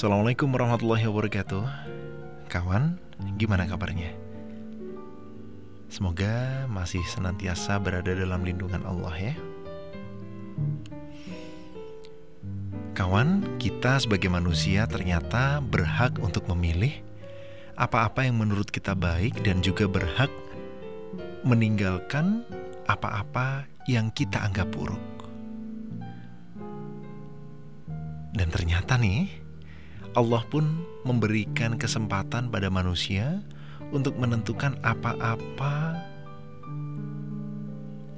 Assalamualaikum warahmatullahi wabarakatuh Kawan, gimana kabarnya? Semoga masih senantiasa berada dalam lindungan Allah ya Kawan, kita sebagai manusia ternyata berhak untuk memilih apa-apa yang menurut kita baik dan juga berhak meninggalkan apa-apa yang kita anggap buruk. Dan ternyata nih, Allah pun memberikan kesempatan pada manusia untuk menentukan apa-apa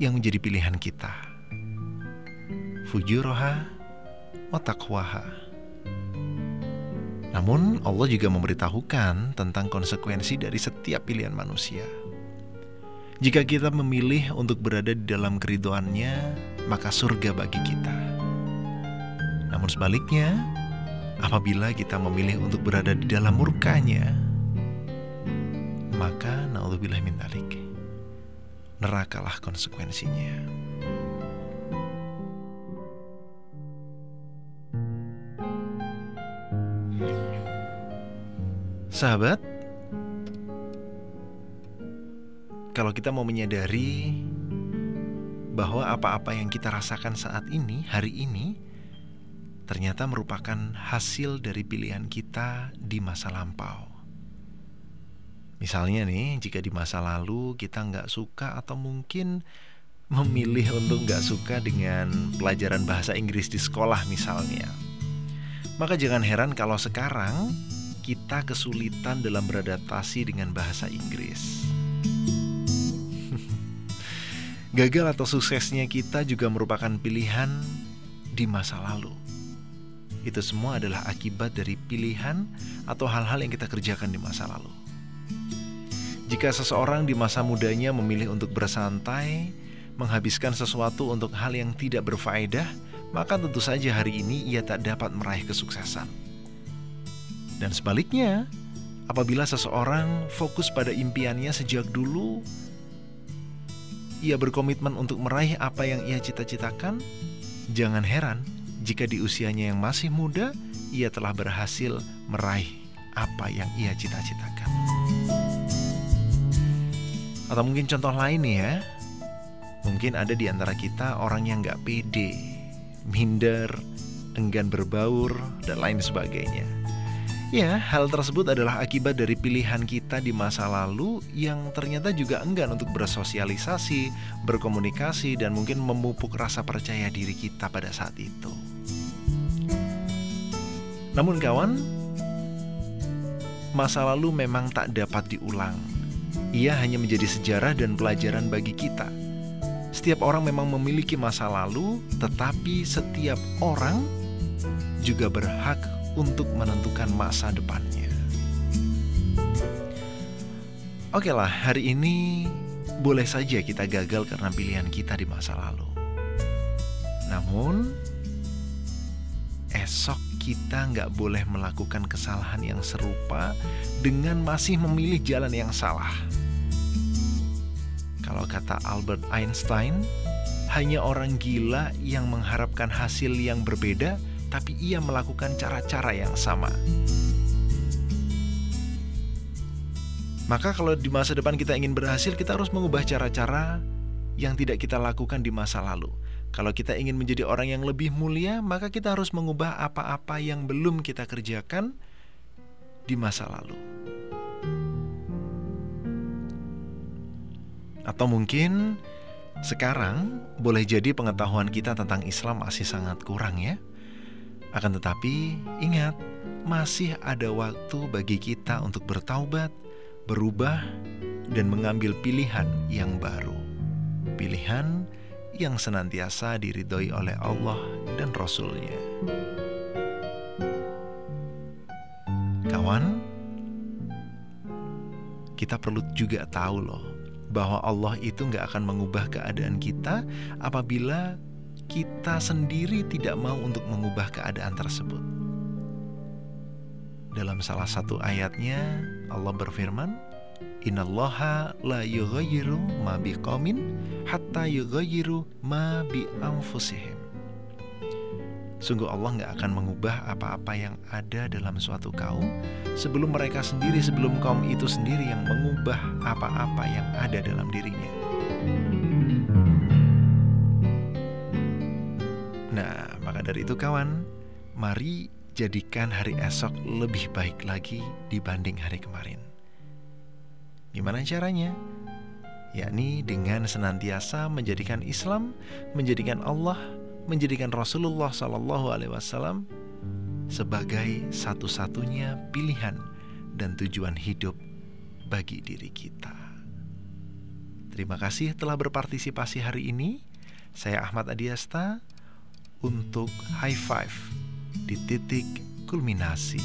yang menjadi pilihan kita. Fujuroha wa namun Allah juga memberitahukan tentang konsekuensi dari setiap pilihan manusia. Jika kita memilih untuk berada di dalam keridoannya, maka surga bagi kita. Namun sebaliknya, apabila kita memilih untuk berada di dalam murkanya, maka naudzubillah min Nerakalah konsekuensinya. Sahabat, kalau kita mau menyadari bahwa apa-apa yang kita rasakan saat ini, hari ini, ternyata merupakan hasil dari pilihan kita di masa lampau. Misalnya nih, jika di masa lalu kita nggak suka atau mungkin memilih untuk nggak suka dengan pelajaran bahasa Inggris di sekolah misalnya, maka jangan heran kalau sekarang kita kesulitan dalam beradaptasi dengan bahasa Inggris. Gagal atau suksesnya kita juga merupakan pilihan di masa lalu. Itu semua adalah akibat dari pilihan atau hal-hal yang kita kerjakan di masa lalu. Jika seseorang di masa mudanya memilih untuk bersantai, menghabiskan sesuatu untuk hal yang tidak berfaedah, maka tentu saja hari ini ia tak dapat meraih kesuksesan. Dan sebaliknya, apabila seseorang fokus pada impiannya sejak dulu, ia berkomitmen untuk meraih apa yang ia cita-citakan, jangan heran jika di usianya yang masih muda, ia telah berhasil meraih apa yang ia cita-citakan. Atau mungkin contoh lain ya, mungkin ada di antara kita orang yang gak pede, minder, enggan berbaur, dan lain sebagainya. Ya, hal tersebut adalah akibat dari pilihan kita di masa lalu yang ternyata juga enggan untuk bersosialisasi, berkomunikasi, dan mungkin memupuk rasa percaya diri kita pada saat itu. Namun kawan, masa lalu memang tak dapat diulang. Ia hanya menjadi sejarah dan pelajaran bagi kita. Setiap orang memang memiliki masa lalu, tetapi setiap orang juga berhak untuk menentukan masa depannya. Oke lah, hari ini boleh saja kita gagal karena pilihan kita di masa lalu. Namun, esok kita nggak boleh melakukan kesalahan yang serupa dengan masih memilih jalan yang salah. Kalau kata Albert Einstein, hanya orang gila yang mengharapkan hasil yang berbeda tapi ia melakukan cara-cara yang sama. Maka kalau di masa depan kita ingin berhasil, kita harus mengubah cara-cara yang tidak kita lakukan di masa lalu. Kalau kita ingin menjadi orang yang lebih mulia, maka kita harus mengubah apa-apa yang belum kita kerjakan di masa lalu. Atau mungkin sekarang boleh jadi pengetahuan kita tentang Islam masih sangat kurang ya. Akan tetapi, ingat, masih ada waktu bagi kita untuk bertaubat, berubah, dan mengambil pilihan yang baru. Pilihan yang senantiasa diridhoi oleh Allah dan Rasul-Nya. Kawan, kita perlu juga tahu loh bahwa Allah itu nggak akan mengubah keadaan kita apabila kita sendiri tidak mau untuk mengubah keadaan tersebut. Dalam salah satu ayatnya Allah berfirman, Innallaha la yughayyiru ma biqaumin hatta yughayyiru ma bi anfusihim. Sungguh Allah nggak akan mengubah apa-apa yang ada dalam suatu kaum sebelum mereka sendiri, sebelum kaum itu sendiri yang mengubah apa-apa yang ada dalam dirinya. Nah, maka dari itu kawan, mari jadikan hari esok lebih baik lagi dibanding hari kemarin. Gimana caranya? Yakni dengan senantiasa menjadikan Islam, menjadikan Allah, menjadikan Rasulullah Sallallahu Alaihi Wasallam sebagai satu-satunya pilihan dan tujuan hidup bagi diri kita. Terima kasih telah berpartisipasi hari ini. Saya Ahmad Adiasta untuk high five di titik kulminasi.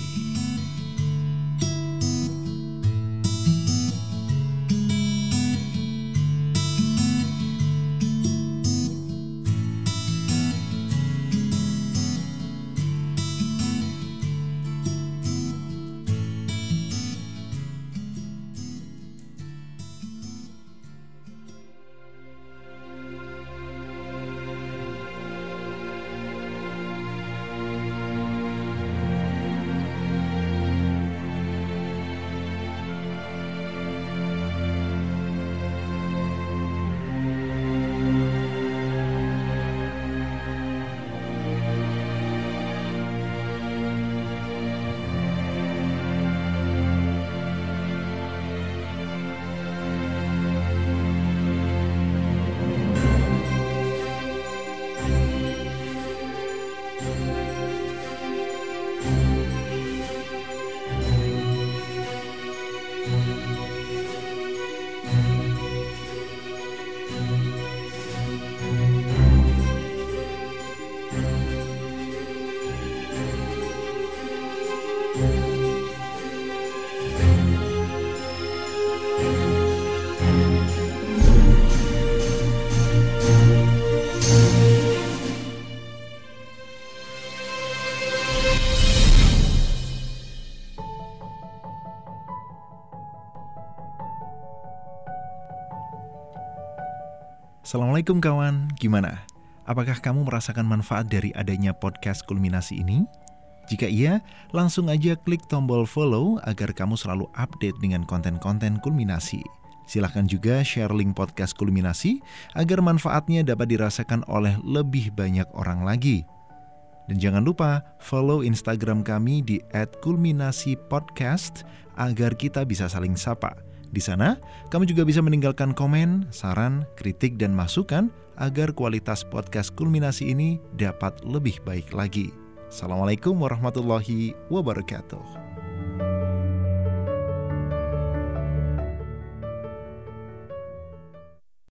Assalamualaikum kawan, gimana? Apakah kamu merasakan manfaat dari adanya podcast kulminasi ini? Jika iya, langsung aja klik tombol follow agar kamu selalu update dengan konten-konten kulminasi. Silahkan juga share link podcast kulminasi agar manfaatnya dapat dirasakan oleh lebih banyak orang lagi. Dan jangan lupa follow Instagram kami di @kulminasi_podcast agar kita bisa saling sapa. Di sana, kamu juga bisa meninggalkan komen, saran, kritik, dan masukan agar kualitas podcast kulminasi ini dapat lebih baik lagi. Assalamualaikum warahmatullahi wabarakatuh.